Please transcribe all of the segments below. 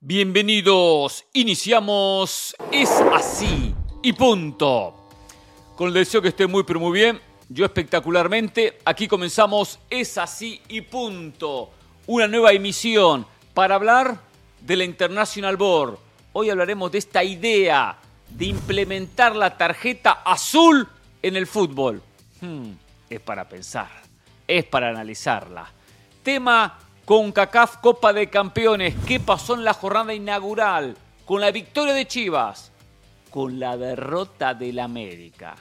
Bienvenidos, iniciamos Es así y punto. Con el deseo que esté muy pero muy bien, yo espectacularmente, aquí comenzamos Es así y punto. Una nueva emisión para hablar de la International Board. Hoy hablaremos de esta idea de implementar la tarjeta azul en el fútbol. Hmm, es para pensar, es para analizarla. Tema con CACAF Copa de Campeones. ¿Qué pasó en la jornada inaugural? Con la victoria de Chivas, con la derrota del América.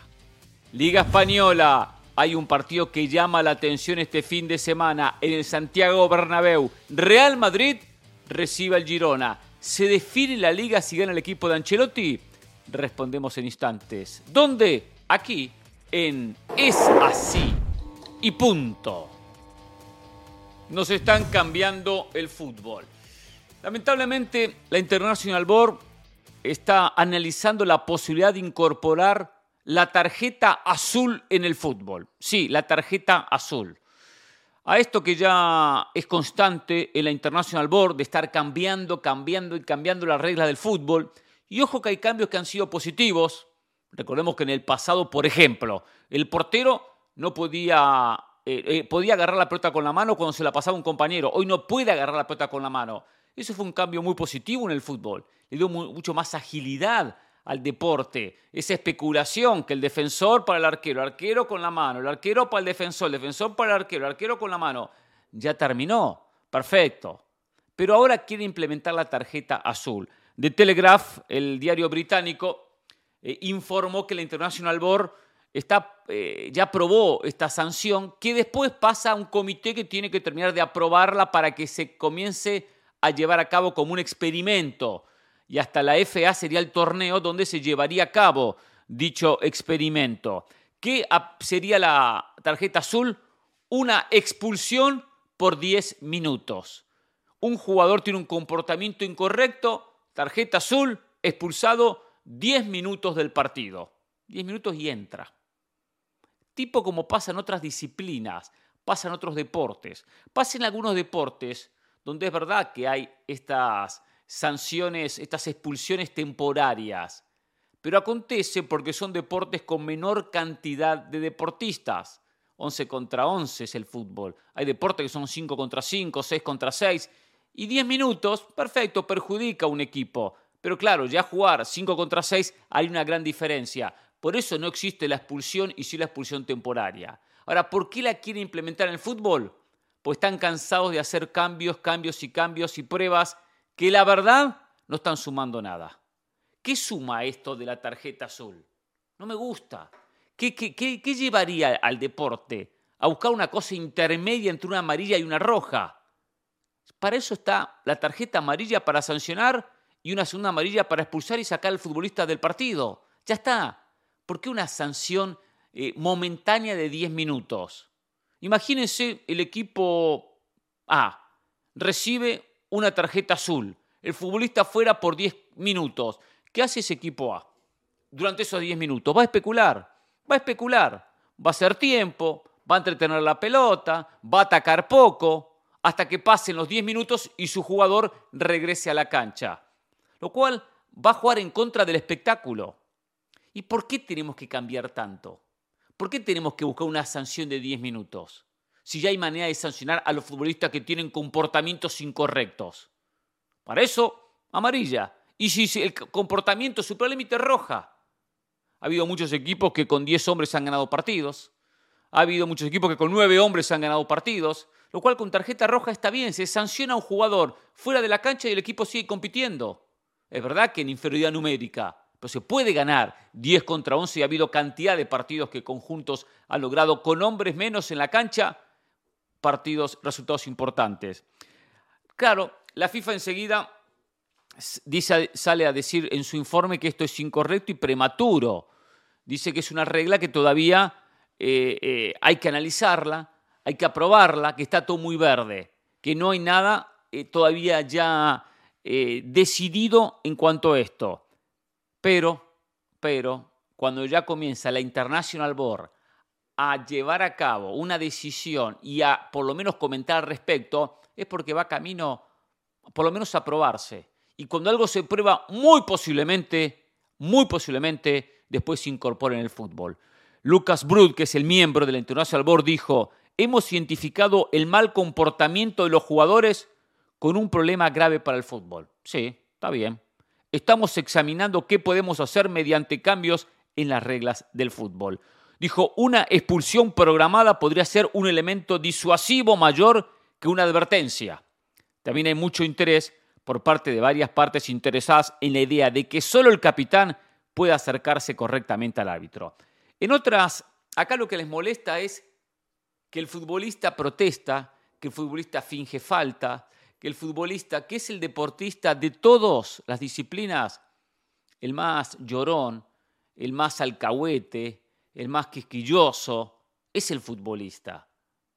Liga Española. Hay un partido que llama la atención este fin de semana en el Santiago Bernabéu. Real Madrid recibe al Girona. ¿Se define la liga si gana el equipo de Ancelotti? Respondemos en instantes. ¿Dónde? Aquí, en Es así y punto nos están cambiando el fútbol. Lamentablemente, la International Board está analizando la posibilidad de incorporar la tarjeta azul en el fútbol. Sí, la tarjeta azul. A esto que ya es constante en la International Board de estar cambiando, cambiando y cambiando las reglas del fútbol. Y ojo que hay cambios que han sido positivos. Recordemos que en el pasado, por ejemplo, el portero no podía eh, eh, podía agarrar la pelota con la mano cuando se la pasaba un compañero. Hoy no puede agarrar la pelota con la mano. Eso fue un cambio muy positivo en el fútbol. Le dio mucho más agilidad al deporte. Esa especulación que el defensor para el arquero, arquero con la mano, el arquero para el defensor, el defensor para el arquero, el arquero con la mano. Ya terminó. Perfecto. Pero ahora quiere implementar la tarjeta azul. The Telegraph, el diario británico, eh, informó que la International Board está, eh, ya aprobó esta sanción, que después pasa a un comité que tiene que terminar de aprobarla para que se comience a llevar a cabo como un experimento. Y hasta la FA sería el torneo donde se llevaría a cabo dicho experimento. ¿Qué sería la tarjeta azul? Una expulsión por 10 minutos. Un jugador tiene un comportamiento incorrecto, tarjeta azul, expulsado 10 minutos del partido. 10 minutos y entra tipo como pasa en otras disciplinas, pasa en otros deportes, pasa en algunos deportes donde es verdad que hay estas sanciones, estas expulsiones temporarias, pero acontece porque son deportes con menor cantidad de deportistas. 11 contra 11 es el fútbol. Hay deportes que son 5 contra 5, 6 contra 6. Y 10 minutos, perfecto, perjudica a un equipo. Pero claro, ya jugar 5 contra 6 hay una gran diferencia. Por eso no existe la expulsión y sí la expulsión temporaria. Ahora, ¿por qué la quieren implementar en el fútbol? Pues están cansados de hacer cambios, cambios y cambios y pruebas que la verdad no están sumando nada. ¿Qué suma esto de la tarjeta azul? No me gusta. ¿Qué, qué llevaría al deporte? A buscar una cosa intermedia entre una amarilla y una roja. Para eso está la tarjeta amarilla para sancionar y una segunda amarilla para expulsar y sacar al futbolista del partido. Ya está. ¿Por qué una sanción eh, momentánea de 10 minutos? Imagínense el equipo A recibe una tarjeta azul, el futbolista fuera por 10 minutos. ¿Qué hace ese equipo A? Durante esos 10 minutos va a especular, va a especular, va a hacer tiempo, va a entretener la pelota, va a atacar poco, hasta que pasen los 10 minutos y su jugador regrese a la cancha. Lo cual va a jugar en contra del espectáculo. ¿Y por qué tenemos que cambiar tanto? ¿Por qué tenemos que buscar una sanción de 10 minutos? Si ya hay manera de sancionar a los futbolistas que tienen comportamientos incorrectos. Para eso, amarilla. Y si el comportamiento límite, roja. Ha habido muchos equipos que con 10 hombres han ganado partidos. Ha habido muchos equipos que con 9 hombres han ganado partidos. Lo cual con tarjeta roja está bien. Se sanciona a un jugador fuera de la cancha y el equipo sigue compitiendo. Es verdad que en inferioridad numérica se puede ganar 10 contra 11 y ha habido cantidad de partidos que conjuntos han logrado con hombres menos en la cancha, partidos, resultados importantes. Claro, la FIFA enseguida sale a decir en su informe que esto es incorrecto y prematuro. Dice que es una regla que todavía eh, eh, hay que analizarla, hay que aprobarla, que está todo muy verde, que no hay nada eh, todavía ya decidido en cuanto a esto. Pero, pero, cuando ya comienza la International Board a llevar a cabo una decisión y a por lo menos comentar al respecto, es porque va camino, por lo menos a aprobarse. Y cuando algo se prueba, muy posiblemente, muy posiblemente, después se incorpora en el fútbol. Lucas Brud, que es el miembro de la International Board, dijo, hemos identificado el mal comportamiento de los jugadores con un problema grave para el fútbol. Sí, está bien. Estamos examinando qué podemos hacer mediante cambios en las reglas del fútbol. Dijo, una expulsión programada podría ser un elemento disuasivo mayor que una advertencia. También hay mucho interés por parte de varias partes interesadas en la idea de que solo el capitán puede acercarse correctamente al árbitro. En otras, acá lo que les molesta es que el futbolista protesta, que el futbolista finge falta, el futbolista, que es el deportista de todas las disciplinas, el más llorón, el más alcahuete, el más quisquilloso, es el futbolista.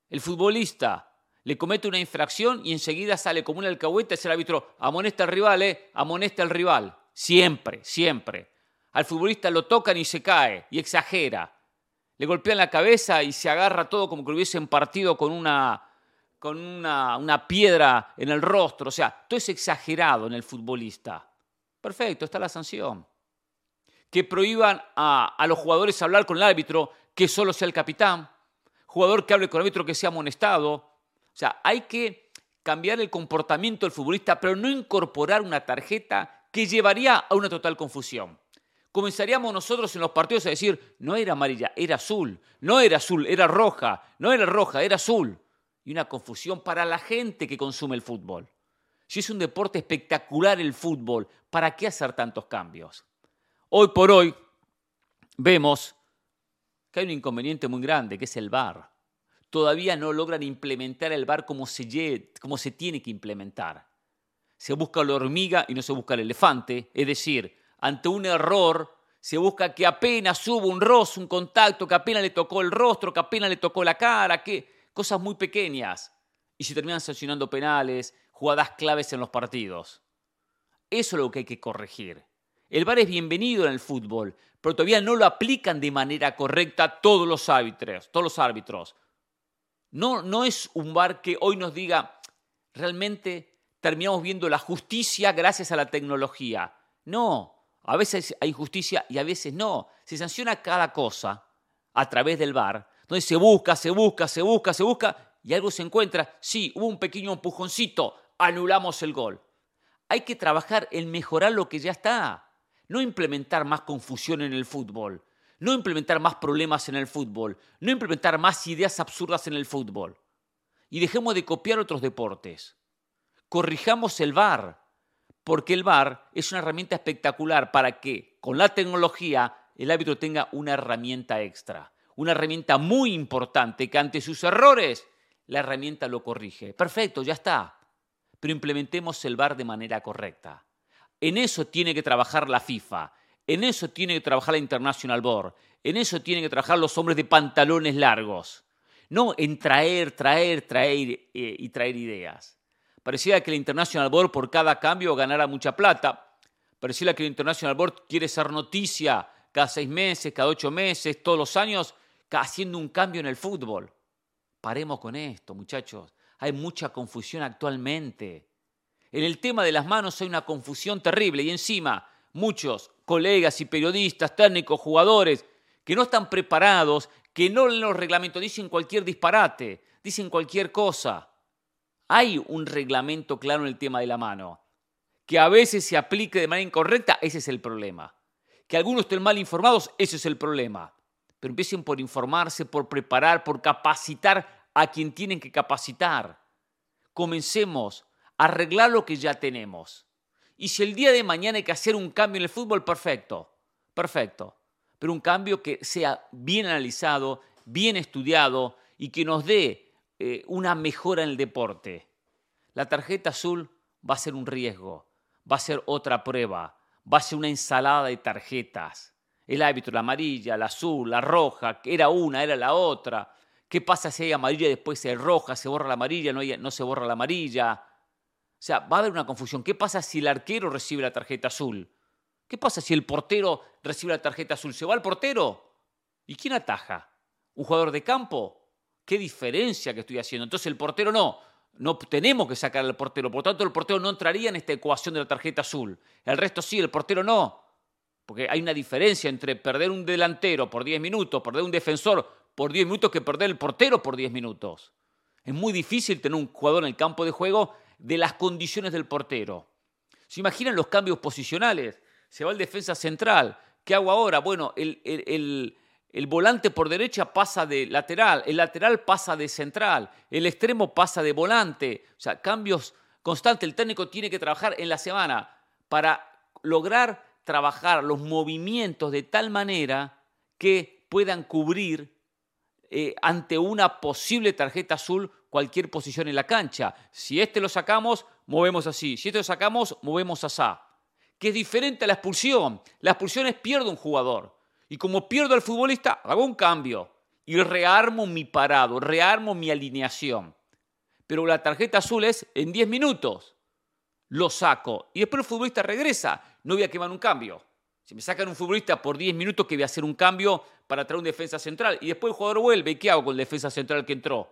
El futbolista le comete una infracción y enseguida sale como un alcahuete, es el árbitro, amonesta al rival, eh, amonesta al rival. Siempre, siempre. Al futbolista lo tocan y se cae y exagera le golpean la cabeza y se agarra todo como que lo hubiesen partido con una, con una, piedra en el rostro. O sea, todo es exagerado en el futbolista. Perfecto, está la sanción. Que prohíban a, a los jugadores hablar con el árbitro, que solo sea el capitán. Jugador que hable con el árbitro que sea amonestado. O sea, hay que cambiar el comportamiento del futbolista, pero no incorporar una tarjeta que llevaría a una total confusión comenzaríamos nosotros en los partidos a decir, no era amarilla, era azul, no era azul, era roja, no era roja, era azul. Y una confusión para la gente que consume el fútbol. Si es un deporte espectacular el fútbol, ¿para qué hacer tantos cambios? Hoy por hoy vemos que hay un inconveniente muy grande, que es el VAR. Todavía no logran implementar el VAR como se, como se tiene que implementar. Se busca la hormiga y no se busca el elefante, es decir, ante un error, se busca que apenas hubo un rostro, un contacto, que apenas le tocó el rostro, que apenas le tocó la cara, que cosas muy pequeñas. Y se terminan sancionando penales, jugadas claves en los partidos. Eso es lo que hay que corregir. El VAR es bienvenido en el fútbol, pero todavía no lo aplican de manera correcta todos los árbitros, todos los árbitros. No, no es un VAR que hoy nos diga, realmente terminamos viendo la justicia gracias a la tecnología. No, a veces hay justicia y a veces no. Se sanciona cada cosa a través del VAR, donde se busca, se busca, se busca, se busca y algo se encuentra. Sí, hubo un pequeño empujoncito, anulamos el gol. Hay que trabajar en mejorar lo que ya está, no implementar más confusión en el fútbol, no implementar más problemas en el fútbol, no implementar más ideas absurdas en el fútbol. Y dejemos de copiar otros deportes. Corrijamos el VAR porque el VAR es una herramienta espectacular para que con la tecnología el árbitro tenga una herramienta extra, una herramienta muy importante que ante sus errores la herramienta lo corrige. Perfecto, ya está. Pero implementemos el VAR de manera correcta. En eso tiene que trabajar la FIFA, en eso tiene que trabajar la International Board, en eso tienen que trabajar los hombres de pantalones largos. No en traer, traer, traer eh, y traer ideas. Parecía que el International Board por cada cambio ganara mucha plata. Parecía que el International Board quiere ser noticia cada seis meses, cada ocho meses, todos los años, haciendo un cambio en el fútbol. Paremos con esto, muchachos. Hay mucha confusión actualmente. En el tema de las manos hay una confusión terrible y encima muchos colegas y periodistas, técnicos, jugadores, que no están preparados, que no en los reglamentos dicen cualquier disparate, dicen cualquier cosa hay un reglamento claro en el tema de la mano. Que a veces se aplique de manera incorrecta, ese es el problema. Que algunos estén mal informados, ese es el problema. Pero empiecen por informarse, por preparar, por capacitar a quien tienen que capacitar. Comencemos a arreglar lo que ya tenemos. Y si el día de mañana hay que hacer un cambio en el fútbol, perfecto, perfecto. Pero un cambio que sea bien analizado, bien estudiado y que nos dé eh, una mejora en el deporte. La tarjeta azul va a ser un riesgo, va a ser otra prueba, va a ser una ensalada de tarjetas. El árbitro, la amarilla, la azul, la roja, era una, era la otra. ¿Qué pasa si hay amarilla y después hay roja, se borra la amarilla, no, no se borra la amarilla? O sea, va a haber una confusión. ¿Qué pasa si el arquero recibe la tarjeta azul? ¿Qué pasa si el portero recibe la tarjeta azul? ¿Se va el portero? ¿Y quién ataja? ¿Un jugador de campo? qué diferencia que estoy haciendo. Entonces el portero no, no tenemos que sacar al portero. Por lo tanto, el portero no entraría en esta ecuación de la tarjeta azul. El resto sí, el portero no. Porque hay una diferencia entre perder un delantero por 10 minutos, perder un defensor por 10 minutos que perder el portero por 10 minutos. Es muy difícil tener un jugador en el campo de juego de las condiciones del portero. ¿Se imaginan los cambios posicionales? Se va el defensa central. ¿Qué hago ahora? Bueno, el, el volante por derecha pasa de lateral, el lateral pasa de central, el extremo pasa de volante. O sea, cambios constantes. El técnico tiene que trabajar en la semana para lograr trabajar los movimientos de tal manera que puedan cubrir eh, ante una posible tarjeta azul cualquier posición en la cancha. Si este lo sacamos, movemos así. Si este lo sacamos, movemos así. Que es diferente a la expulsión. La expulsión es pierdo un jugador. Y como pierdo al futbolista, hago un cambio y rearmo mi parado, rearmo mi alineación. Pero la tarjeta azul es en 10 minutos. Lo saco y después el futbolista regresa. No voy a quemar un cambio. Si me sacan un futbolista por 10 minutos, que voy a hacer un cambio para traer un defensa central. Y después el jugador vuelve. ¿Y qué hago con el defensa central que entró?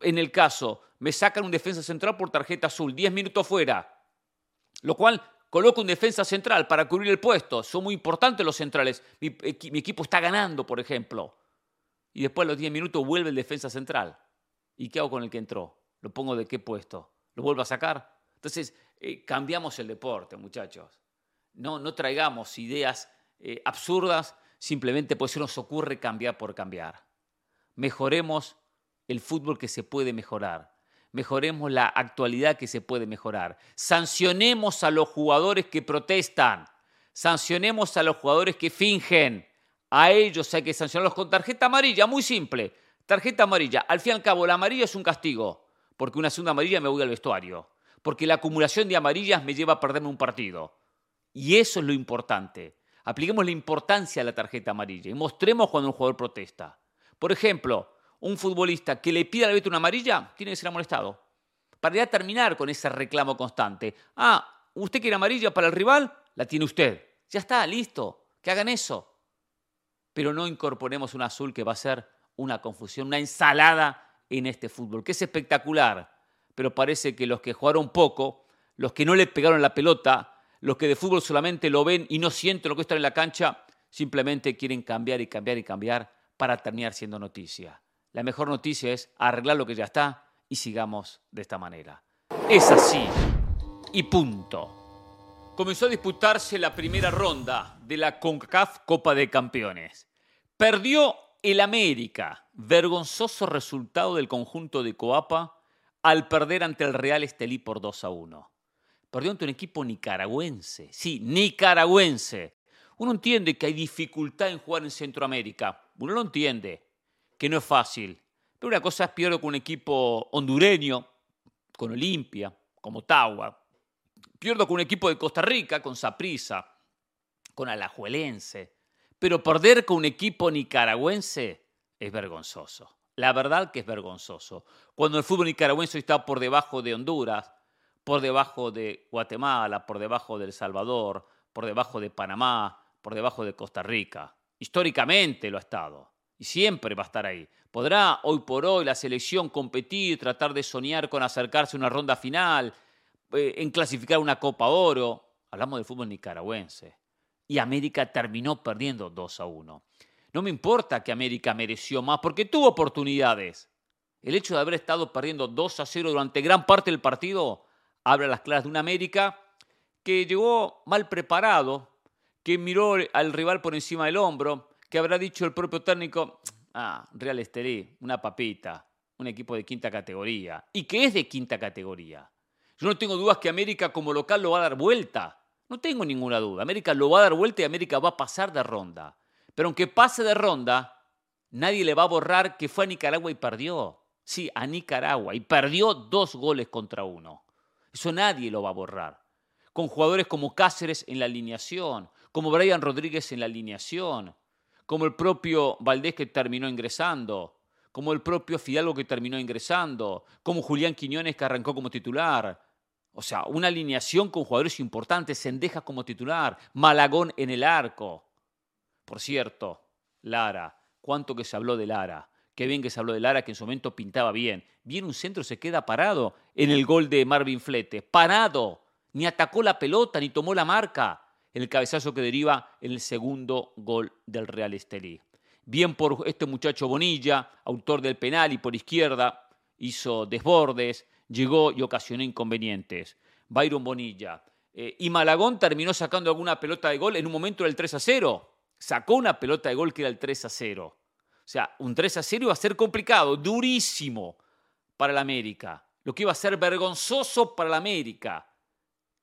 En el caso, me sacan un defensa central por tarjeta azul, 10 minutos fuera. Lo cual coloco un defensa central para cubrir el puesto. Son muy importantes los centrales. Mi, equipo está ganando, por ejemplo. Y después a los 10 minutos vuelve el defensa central. ¿Y qué hago con el que entró? ¿Lo pongo de qué puesto? ¿Lo vuelvo a sacar? Entonces, eh, cambiamos el deporte, muchachos. No, no traigamos ideas eh, absurdas simplemente porque se nos ocurre cambiar por cambiar. Mejoremos el fútbol que se puede mejorar mejoremos la actualidad que se puede mejorar. Sancionemos a los jugadores que protestan. Sancionemos a los jugadores que fingen. A ellos hay que sancionarlos con tarjeta amarilla, muy simple. Tarjeta amarilla. Al fin y al cabo, la amarilla es un castigo, porque una segunda amarilla me voy al vestuario, porque la acumulación de amarillas me lleva a perderme un partido. Y eso es lo importante. Apliquemos la importancia a la tarjeta amarilla y mostremos cuando un jugador protesta. Por ejemplo, un futbolista que le pida al árbitro una amarilla, tiene que ser amonestado. Para ya terminar con ese reclamo constante. Ah, ¿usted quiere amarilla para el rival? La tiene usted. Ya está, listo. Que hagan eso. Pero no incorporemos un azul que va a ser una confusión, una ensalada en este fútbol, que es espectacular. Pero parece que los que jugaron poco, los que no le pegaron la pelota, los que de fútbol solamente lo ven y no sienten lo que está en la cancha, simplemente quieren cambiar y cambiar y cambiar para terminar siendo noticia. La mejor noticia es arreglar lo que ya está y sigamos de esta manera. Es así. Y punto. Comenzó a disputarse la primera ronda de la CONCACAF Copa de Campeones. Perdió el América. Vergonzoso resultado del conjunto de Coapa al perder ante el Real Estelí por 2 a 1. Perdió ante un equipo nicaragüense. Sí, nicaragüense. Uno entiende que hay dificultad en jugar en Centroamérica. Uno lo entiende que no es fácil. Pero una cosa es pierdo con un equipo hondureño, con Olimpia, con Motagua. Pierdo con un equipo de Costa Rica, con Saprissa, con Alajuelense. Pero perder con un equipo nicaragüense es vergonzoso. La verdad que es vergonzoso. Cuando el fútbol nicaragüense está por debajo de Honduras, por debajo de Guatemala, por debajo de El Salvador, por debajo de Panamá, por debajo de Costa Rica. Históricamente lo ha estado y siempre va a estar ahí. ¿Podrá hoy por hoy la selección competir, tratar de soñar con acercarse a una ronda final, eh, en clasificar una Copa Oro? Hablamos del fútbol nicaragüense. Y América terminó perdiendo 2 a 1. No me importa que América mereció más, porque tuvo oportunidades. El hecho de haber estado perdiendo 2 a 0 durante gran parte del partido abre las claras de una América que llegó mal preparado, que miró al rival por encima del hombro, que habrá dicho el propio técnico, ah, Real Estelí, una papita, un equipo de quinta categoría, y que es de quinta categoría. Yo no tengo dudas que América como local lo va a dar vuelta. No tengo ninguna duda. América lo va a dar vuelta y América va a pasar de ronda. Pero aunque pase de ronda, nadie le va a borrar que fue a Nicaragua y perdió. Sí, a Nicaragua. Y perdió dos goles contra uno. Eso nadie lo va a borrar. Con jugadores como Cáceres en la alineación, como Brian Rodríguez en la alineación, como el propio Valdés que terminó ingresando, como el propio Fidalgo que terminó ingresando, como Julián Quiñones que arrancó como titular. O sea, una alineación con jugadores importantes, Sendejas como titular, Malagón en el arco. Por cierto, Lara, cuánto que se habló de Lara, Qué bien que se habló de Lara, que en su momento pintaba bien. Viene un centro, se queda parado en el gol de Marvin Flete. Parado. Ni atacó la pelota, ni tomó la marca. En el cabezazo que deriva en el segundo gol del Real Estelí. Bien por este muchacho Bonilla, autor del penal y por izquierda, hizo desbordes, llegó y ocasionó inconvenientes. Byron Bonilla. Eh, y Malagón terminó sacando alguna pelota de gol en un momento del 3 a 0. Sacó una pelota de gol que era el 3 a 0. O sea, un 3 a 0 iba a ser complicado, durísimo para el América. Lo que iba a ser vergonzoso para el América.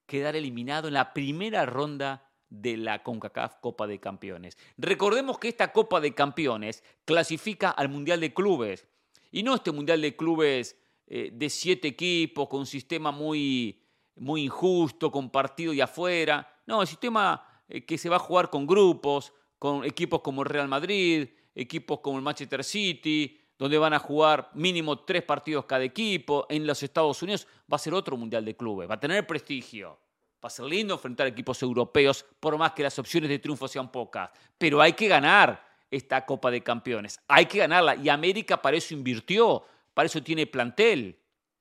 Quedar eliminado en la primera ronda de la CONCACAF Copa de Campeones. Recordemos que esta Copa de Campeones clasifica al Mundial de Clubes. Y no este Mundial de Clubes eh, de siete equipos, con un sistema muy, muy injusto, con partido y afuera. No, el sistema eh, que se va a jugar con grupos, con equipos como el Real Madrid, equipos como el Manchester City, donde van a jugar mínimo tres partidos cada equipo. En los Estados Unidos va a ser otro Mundial de Clubes, va a tener prestigio. Va a ser lindo enfrentar equipos europeos, por más que las opciones de triunfo sean pocas. Pero hay que ganar esta Copa de Campeones. Hay que ganarla. Y América para eso invirtió, para eso tiene plantel.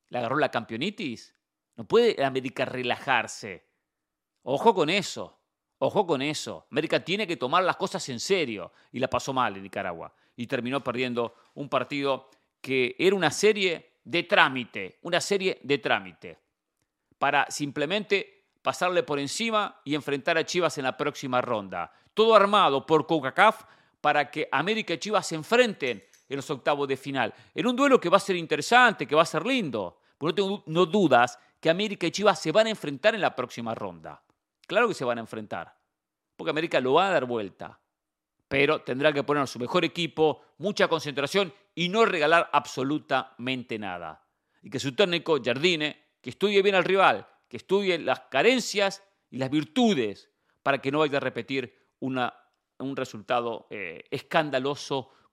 Le agarró la campeonitis. No puede América relajarse. Ojo con eso. Ojo con eso. América tiene que tomar las cosas en serio. Y la pasó mal en Nicaragua. Y terminó perdiendo un partido que era una serie de trámite. Una serie de trámite. Para simplemente pasarle por encima y enfrentar a Chivas en la próxima ronda. Todo armado por CONCACAF para que América y Chivas se enfrenten en los octavos de final. En un duelo que va a ser interesante, que va a ser lindo. Porque no tengo dudas que América y Chivas se van a enfrentar en la próxima ronda. Claro que se van a enfrentar, porque América lo va a dar vuelta, pero tendrá que poner su mejor equipo, mucha concentración y no regalar absolutamente nada. Y que su técnico, Jardine, que estudie bien al rival, que estudie las carencias y las virtudes para que no vaya a repetir un resultado eh, escandaloso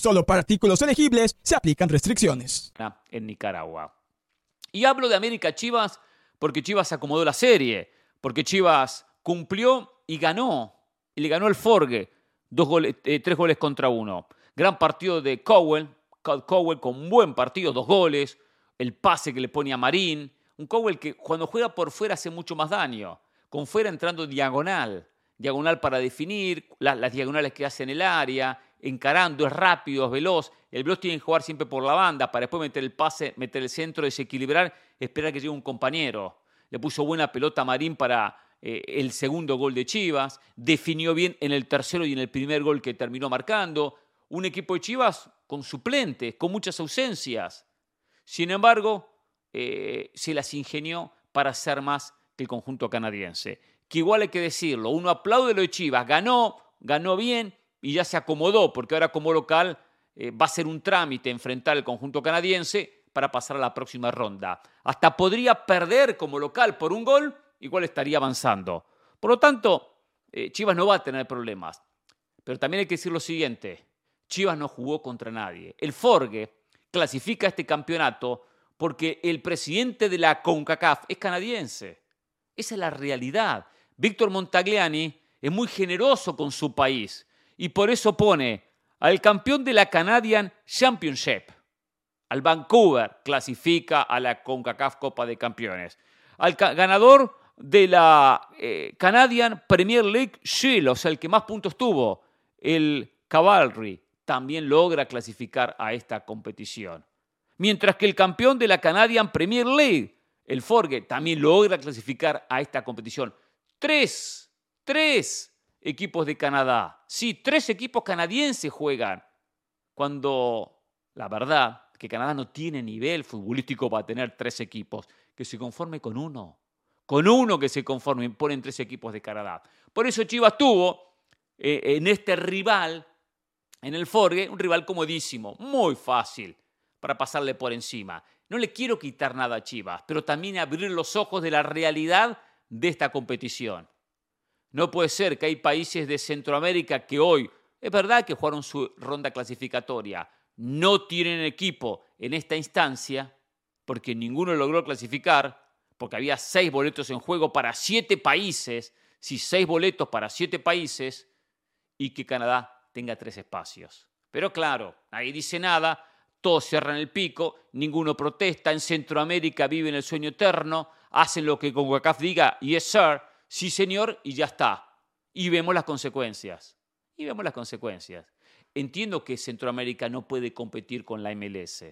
Solo para artículos elegibles se aplican restricciones. En Nicaragua. Y hablo de América Chivas porque Chivas acomodó la serie, porque Chivas cumplió y ganó. Y le ganó el Forge dos eh, tres goles contra uno. Gran partido de Cowell, Cowell con buen partido, dos goles, el pase que le pone a Marín, un Cowell que cuando juega por fuera hace mucho más daño, con fuera entrando diagonal, diagonal para definir, las diagonales que hace en el área, encarando, es rápido, es veloz, el veloz tiene que jugar siempre por la banda para después meter el pase, meter el centro, desequilibrar, esperar que llegue un compañero. Le puso buena pelota a Marín para eh, el segundo gol de Chivas, definió bien en el tercero y en el primer gol que terminó marcando. Un equipo de Chivas con suplentes, con muchas ausencias. Sin embargo, eh, se las ingenió para ser más que el conjunto canadiense. Que igual hay que decirlo, uno aplaude lo de Chivas, ganó, ganó bien y ya se acomodó, porque ahora como local eh, va a ser un trámite enfrentar al conjunto canadiense para pasar a la próxima ronda. Hasta podría perder como local por un gol igual estaría avanzando. Por lo tanto, eh, Chivas no va a tener problemas. Pero también hay que decir lo siguiente, Chivas no jugó contra nadie. El Forge clasifica este campeonato porque el presidente de la CONCACAF es canadiense. Esa es la realidad. Víctor Montagliani es muy generoso con su país y por eso pone al campeón de la Canadian Championship, al Vancouver, clasifica a la CONCACAF Copa de Campeones. Al ganador de la eh, Canadian Premier League Shield, o sea, el que más puntos tuvo, el Cavalry, también logra clasificar a esta competición. Mientras que el campeón de la Canadian Premier League, el Forge también logra clasificar a esta competición. Tres, tres equipos de Canadá. Sí, tres equipos canadienses juegan. Cuando la verdad que Canadá no tiene nivel futbolístico para tener tres equipos, que se conforme con uno. Con uno que se conforme, ponen tres equipos de Canadá. Por eso Chivas tuvo eh, en este rival, en el Forge, un rival comodísimo, muy fácil para pasarle por encima. No le quiero quitar nada a Chivas, pero también abrir los ojos de la realidad de esta competición. No puede ser que hay países de Centroamérica que hoy, es verdad que jugaron su ronda clasificatoria, no tienen equipo en esta instancia, porque ninguno logró clasificar, porque había seis boletos en juego para siete países, si seis boletos para siete países, y que Canadá tenga tres espacios. Pero claro, nadie dice nada, todos cierran el pico, ninguno protesta, en Centroamérica viven el sueño eterno, hacen lo que CONCACAF diga, yes sir, sí señor, y ya está. Y vemos las consecuencias. Y vemos las consecuencias. Entiendo que Centroamérica no puede competir con la MLS.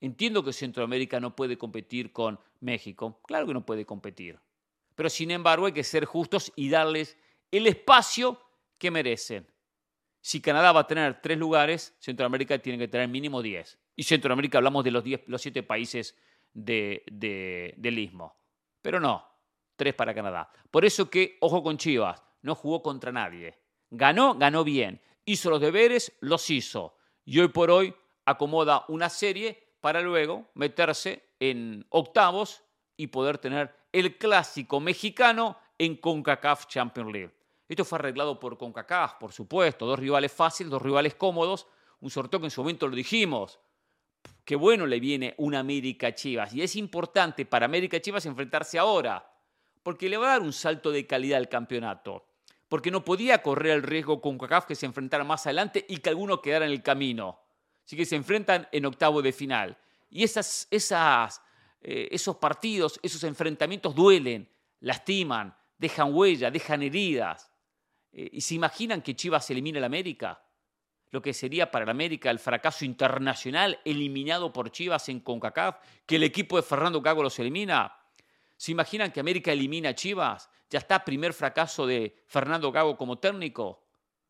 Entiendo que Centroamérica no puede competir con México. Claro que no puede competir. Pero sin embargo hay que ser justos y darles el espacio que merecen. Si Canadá va a tener tres lugares, Centroamérica tiene que tener mínimo diez. Y Centroamérica hablamos de los, diez, los siete países de, del istmo. Pero no, tres para Canadá. Por eso que, ojo con Chivas, no jugó contra nadie. Ganó, ganó bien. Hizo los deberes, los hizo. Y hoy por hoy acomoda una serie para luego meterse en octavos y poder tener el clásico mexicano en CONCACAF Champions League. Esto fue arreglado por CONCACAF, por supuesto, dos rivales fáciles, dos rivales cómodos, un sorteo que en su momento lo dijimos. Qué bueno le viene una América Chivas. Y es importante para América Chivas enfrentarse ahora, porque le va a dar un salto de calidad al campeonato. Porque no podía correr el riesgo con CACAF que se enfrentara más adelante y que alguno quedara en el camino. Así que se enfrentan en octavo de final. Y esas, esas, eh, esos partidos, esos enfrentamientos duelen, lastiman, dejan huella, dejan heridas. Eh, ¿Y se imaginan que Chivas elimine al América? Lo que sería para el América el fracaso internacional eliminado por Chivas en CONCACAF, que el equipo de Fernando Cago los elimina. ¿Se imaginan que América elimina a Chivas? Ya está primer fracaso de Fernando Gago como técnico.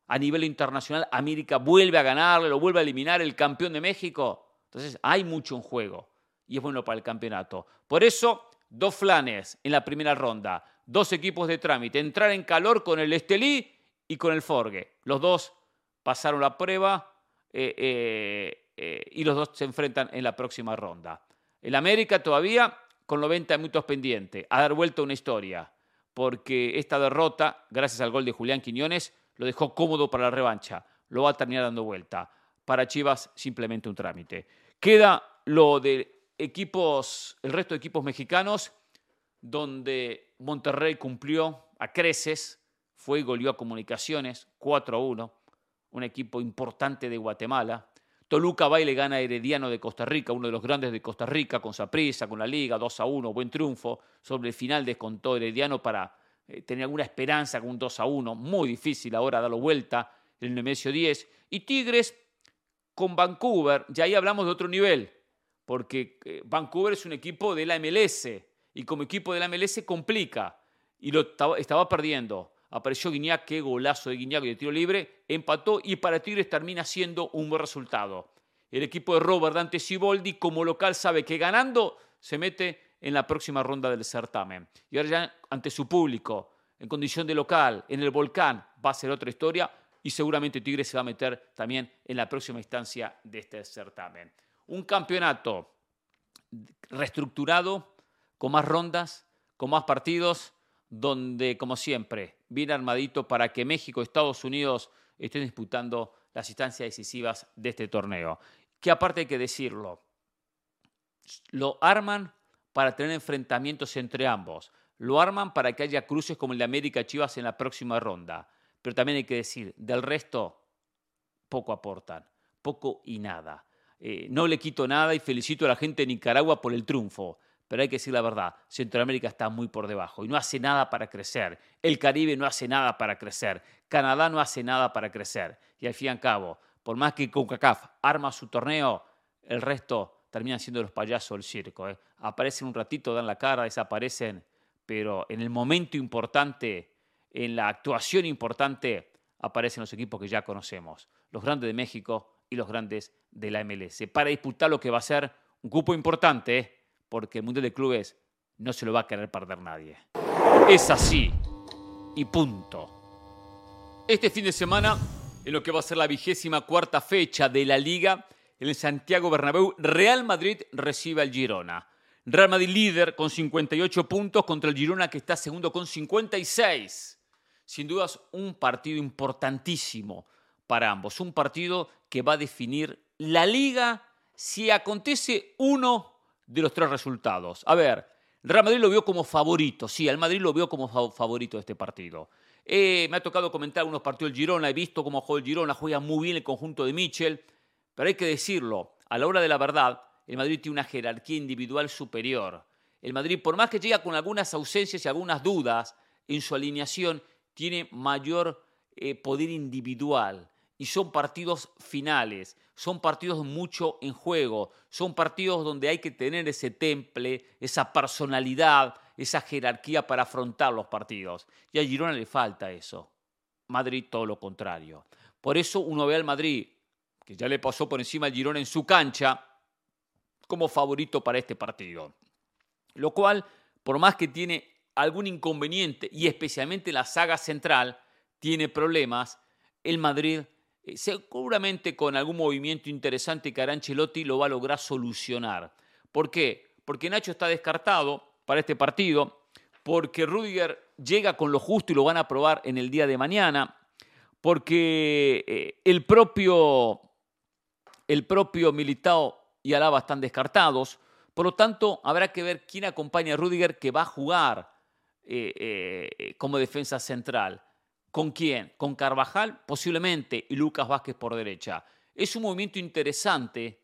A nivel internacional, América vuelve a ganarle, lo vuelve a eliminar el campeón de México. Entonces, hay mucho en juego y es bueno para el campeonato. Por eso, dos flanes en la primera ronda, dos equipos de trámite, entrar en calor con el Estelí y con el Forge. Los dos pasaron la prueba eh, eh, eh, y los dos se enfrentan en la próxima ronda. El América todavía con 90 minutos pendiente, a dar vuelta una historia porque esta derrota, gracias al gol de Julián Quiñones, lo dejó cómodo para la revancha. Lo va a terminar dando vuelta. Para Chivas, simplemente un trámite. Queda lo de equipos, el resto de equipos mexicanos, donde Monterrey cumplió a creces, fue y goleó a Comunicaciones 4 a 1, un equipo importante de Guatemala. Toluca va y le gana a Herediano de Costa Rica, uno de los grandes de Costa Rica, con Saprissa, con la Liga, 2 a 1, buen triunfo. Sobre el final descontó Herediano para eh, tener alguna esperanza con un 2 a 1. Muy difícil ahora darlo vuelta en el Nemesio 10. Y Tigres con Vancouver, ya ahí hablamos de otro nivel, porque eh, Vancouver es un equipo de la MLS y como equipo de la MLS complica y lo estaba perdiendo. Apareció Guiñac, qué golazo de Guiñac de tiro libre, empató y para Tigres termina siendo un buen resultado. El equipo de Robert Dante Siboldi como local sabe que ganando se mete en la próxima ronda del certamen. Y ahora ya ante su público, en condición de local, en el volcán, va a ser otra historia y seguramente Tigres se va a meter también en la próxima instancia de este certamen. Un campeonato reestructurado, con más rondas, con más partidos, donde, como siempre, viene armadito para que México y Estados Unidos estén disputando las instancias decisivas de este torneo. Que aparte hay que decirlo, lo arman para tener enfrentamientos entre ambos, lo arman para que haya cruces como el de América Chivas en la próxima ronda, pero también hay que decir, del resto, poco aportan, poco y nada. Eh, no le quito nada y felicito a la gente de Nicaragua por el triunfo pero hay que decir la verdad, Centroamérica está muy por debajo y no hace nada para crecer. El Caribe no hace nada para crecer. Canadá no hace nada para crecer. Y al fin y al cabo, por más que CONCACAF arma su torneo, el resto terminan siendo los payasos del circo. ¿eh? Aparecen un ratito, dan la cara, desaparecen, pero en el momento importante, en la actuación importante, aparecen los equipos que ya conocemos, los grandes de México y los grandes de la MLS, para disputar lo que va a ser un cupo importante, ¿eh? Porque el Mundial de Clubes no se lo va a querer perder nadie. Es así, y punto. Este fin de semana, en lo que va a ser la vigésima cuarta fecha de la Liga, en el Santiago Bernabéu, Real Madrid recibe al Girona. Real Madrid líder con 58 puntos contra el Girona que está segundo con 56. Sin dudas, un partido importantísimo para ambos. Un partido que va a definir la liga si acontece uno de los tres resultados. A ver, Real Madrid lo vio como favorito, sí, el Madrid lo vio como favorito de este partido. Eh, me ha tocado comentar algunos partidos del Girona, he visto cómo juega el Girona, juega muy bien el conjunto de Michel, pero hay que decirlo, a la hora de la verdad, el Madrid tiene una jerarquía individual superior. El Madrid, por más que llega con algunas ausencias y algunas dudas en su alineación, tiene mayor eh, poder individual. Y son partidos finales, son partidos mucho en juego, son partidos donde hay que tener ese temple, esa personalidad, esa jerarquía para afrontar los partidos. Y a Girona le falta eso. Madrid todo lo contrario. Por eso uno ve al Madrid que ya le pasó por encima al Girona en su cancha, como favorito para este partido. Lo cual, por más que tiene algún inconveniente, y especialmente la saga central, tiene problemas, el Madrid eh, seguramente con algún movimiento interesante que hará Ancelotti lo va a lograr solucionar. ¿Por qué? Porque Nacho está descartado para este partido, porque Rudiger llega con lo justo y lo van a probar en el día de mañana, porque eh, el propio el propio Militao y Alaba están descartados. Por lo tanto, habrá que ver quién acompaña a Rudiger que va a jugar eh, como defensa central. ¿Con quién? Con Carvajal posiblemente y Lucas Vázquez por derecha. Es un movimiento interesante.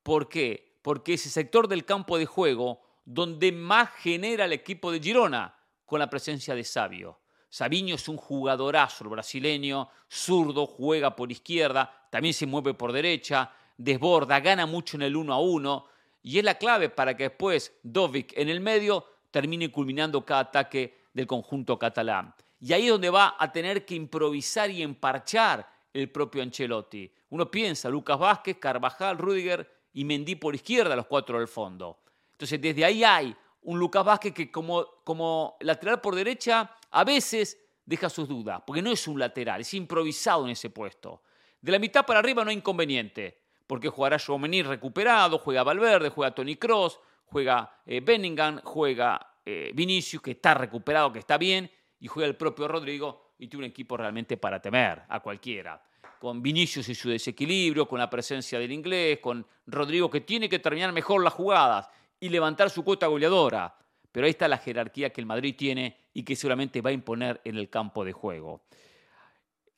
¿Por qué? Porque es el sector del campo de juego donde más genera el equipo de Girona con la presencia de Sabio. Sabiño es un jugadorazo, el brasileño, zurdo, juega por izquierda, también se mueve por derecha, desborda, gana mucho en el uno a uno y es la clave para que después Dovic en el medio termine culminando cada ataque del conjunto catalán. Y ahí es donde va a tener que improvisar y emparchar el propio Ancelotti. Uno piensa, Lucas Vázquez, Carvajal, Rudiger y Mendy por izquierda, los cuatro del fondo. Entonces desde ahí hay un Lucas Vázquez que como, como lateral por derecha a veces deja sus dudas, porque no es un lateral, es improvisado en ese puesto. De la mitad para arriba no hay inconveniente, porque jugará Jomení recuperado, juega Valverde, juega Tony Cross, juega eh, Benningham, juega eh, Vinicius, que está recuperado, que está bien, y juega el propio Rodrigo, y tiene un equipo realmente para temer a cualquiera. Con Vinicius y su desequilibrio, con la presencia del inglés, con Rodrigo que tiene que terminar mejor las jugadas y levantar su cuota goleadora. Pero ahí está la jerarquía que el Madrid tiene y que seguramente va a imponer en el campo de juego.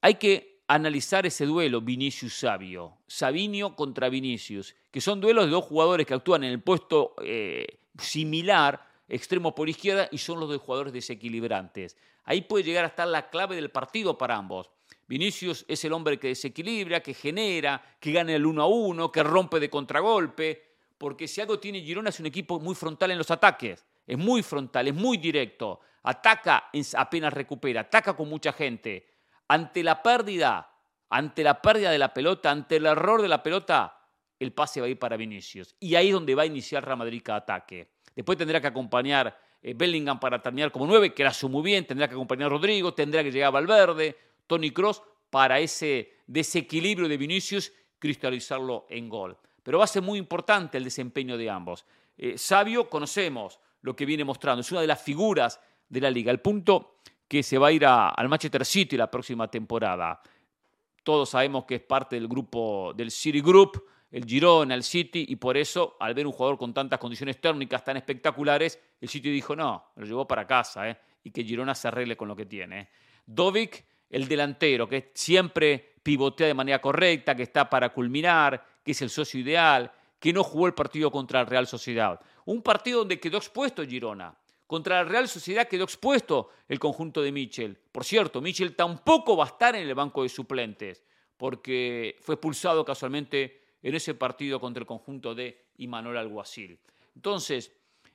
Hay que analizar ese duelo Vinicius-Sabio, Sabinio contra Vinicius, que son duelos de dos jugadores que actúan en el puesto eh, similar, extremo por izquierda, y son los dos jugadores desequilibrantes. Ahí puede llegar a estar la clave del partido para ambos. Vinicius es el hombre que desequilibra, que genera, que gana el uno a uno, que rompe de contragolpe, porque si algo tiene Girona es un equipo muy frontal en los ataques, es muy frontal, es muy directo, ataca apenas recupera, ataca con mucha gente. Ante la pérdida, ante la pérdida de la pelota, ante el error de la pelota, el pase va a ir para Vinicius. Y ahí es donde va a iniciar Real Madrid ataque. Después tendrá que acompañar eh, Bellingham para terminar como nueve, que la hace muy bien, tendrá que acompañar a Rodrigo, tendrá que llegar Valverde, Tony Cross, para ese desequilibrio de Vinicius cristalizarlo en gol pero va a ser muy importante el desempeño de ambos. Eh, Sabio, conocemos lo que viene mostrando, es una de las figuras de la liga, el punto que se va a ir al Manchester City la próxima temporada. Todos sabemos que es parte del grupo del City Group, el Girona, el City, y por eso, al ver un jugador con tantas condiciones técnicas tan espectaculares, el City dijo, no, lo llevó para casa, eh, y que Girona se arregle con lo que tiene. Eh. Dovic, el delantero, que siempre pivotea de manera correcta, que está para culminar, que es el socio ideal, que no jugó el partido contra el Real Sociedad. Un partido donde quedó expuesto Girona. Contra la Real Sociedad quedó expuesto el conjunto de Michel. Por cierto, Michel tampoco va a estar en el banco de suplentes, porque fue expulsado casualmente en ese partido contra el conjunto de Imanol Alguacil. Entonces,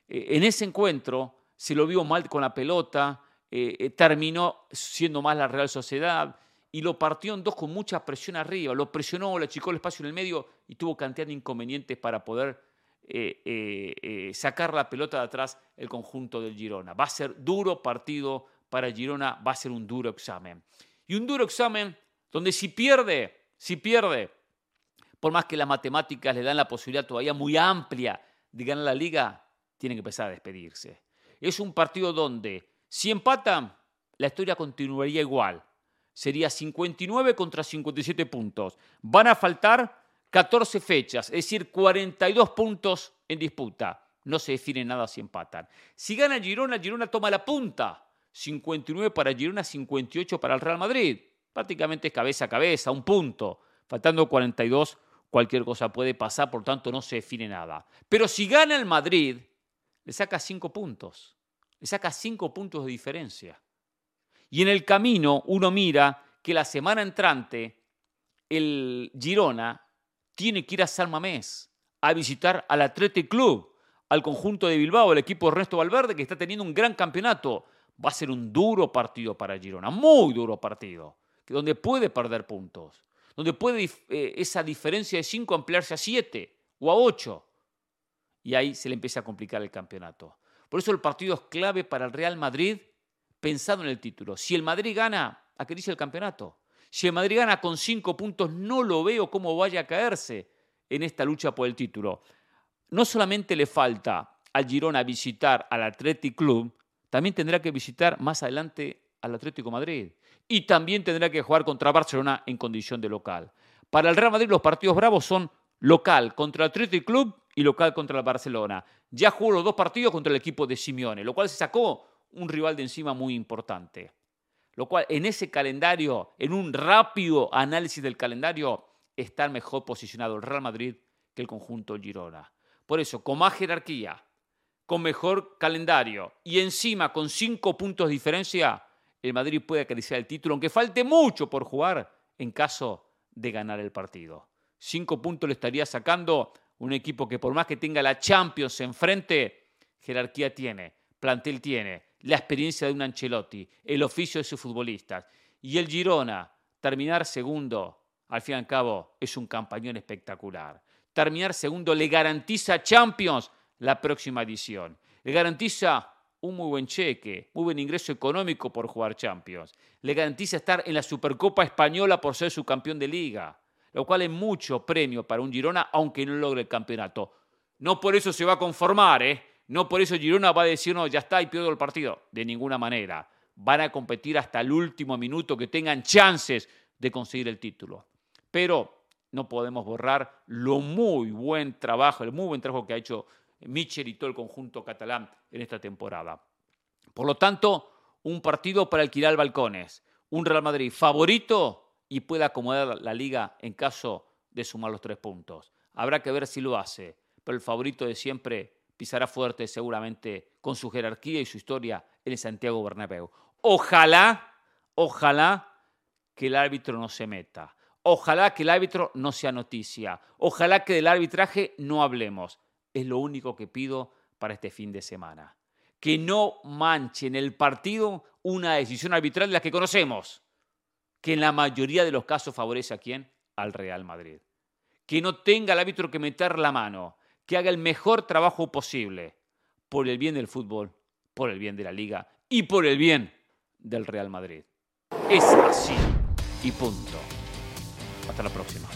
eh, en ese encuentro se lo vio mal con la pelota, eh, eh, terminó siendo más la Real Sociedad y lo partió en dos con mucha presión arriba. Lo presionó, le achicó el espacio en el medio y tuvo cantidad de inconvenientes para poder sacar la pelota de atrás el conjunto del Girona. Va a ser duro partido para Girona, va a ser un duro examen. Y un duro examen donde si pierde, si pierde, por más que las matemáticas le dan la posibilidad todavía muy amplia de ganar la liga, tiene que empezar a despedirse. Es un partido donde, si empatan, la historia continuaría igual. Sería 59 contra 57 puntos. Van a faltar 14 fechas, es decir, 42 puntos en disputa. No se define nada si empatan. Si gana Girona, Girona toma la punta. 59 para Girona, 58 para el Real Madrid. Prácticamente es cabeza a cabeza, un punto. Faltando 42, cualquier cosa puede pasar, por tanto no se define nada. Pero si gana el Madrid, le saca 5 puntos. Le saca 5 puntos de diferencia. Y en el camino uno mira que la semana entrante el Girona tiene que ir a San Mamés a visitar al Athletic Club, al conjunto de Bilbao, el equipo de Ernesto Valverde, que está teniendo un gran campeonato va a ser un duro partido para Girona, muy duro partido, donde puede perder puntos, donde puede eh, esa diferencia de 5 ampliarse a 7 o a 8. Y ahí se le empieza a complicar el campeonato. Por eso el partido es clave para el Real Madrid pensando en el título. Si el Madrid gana, dice el campeonato. Si el Madrid gana con 5 puntos, no lo veo cómo vaya a caerse en esta lucha por el título. No solamente le falta al Girona visitar al Athletic Club, también tendrá que visitar más adelante al Atlético Madrid y también tendrá que jugar contra Barcelona en condición de local. Para el Real Madrid los partidos bravos son local contra el Atlético Club y local contra el Barcelona. Ya jugó los dos partidos contra el equipo de Simeone, lo cual se sacó un rival de encima muy importante. Lo cual en ese calendario, en un rápido análisis del calendario, está mejor posicionado el Real Madrid que el conjunto Girona. Por eso, con más jerarquía, con mejor calendario y encima con cinco puntos de diferencia, el Madrid puede acariciar el título, aunque falte mucho por jugar en caso de ganar el partido. Cinco puntos le estaría sacando un equipo que por más que tenga la Champions enfrente, jerarquía tiene, plantel tiene, la experiencia de un Ancelotti, el oficio de sus futbolistas. Y el Girona, terminar segundo, al fin y al cabo, es un campañón espectacular. Terminar segundo le garantiza Champions la próxima edición. Le garantiza un muy buen cheque, muy buen ingreso económico por jugar Champions. Le garantiza estar en la Supercopa Española por ser su campeón de liga, lo cual es mucho premio para un Girona, aunque no logre el campeonato. No por eso se va a conformar, ¿eh? No por eso Girona va a decir, no, ya está y pierdo el partido. De ninguna manera. Van a competir hasta el último minuto que tengan chances de conseguir el título. Pero no podemos borrar lo muy buen trabajo, el muy buen trabajo que ha hecho Michel y todo el conjunto catalán en esta temporada. Por lo tanto, un partido para alquilar balcones. Un Real Madrid favorito y puede acomodar la liga en caso de sumar los tres puntos. Habrá que ver si lo hace, pero el favorito de siempre pisará fuerte seguramente con su jerarquía y su historia en el Santiago Bernabéu. Ojalá, ojalá que el árbitro no se meta. Ojalá que el árbitro no sea noticia. Ojalá que del arbitraje no hablemos es lo único que pido para este fin de semana. Que no manche en el partido una decisión arbitral de las que conocemos, que en la mayoría de los casos favorece a quién? Al Real Madrid. Que no tenga el árbitro que meter la mano, que haga el mejor trabajo posible por el bien del fútbol, por el bien de la liga y por el bien del Real Madrid. Es así y punto. Hasta la próxima.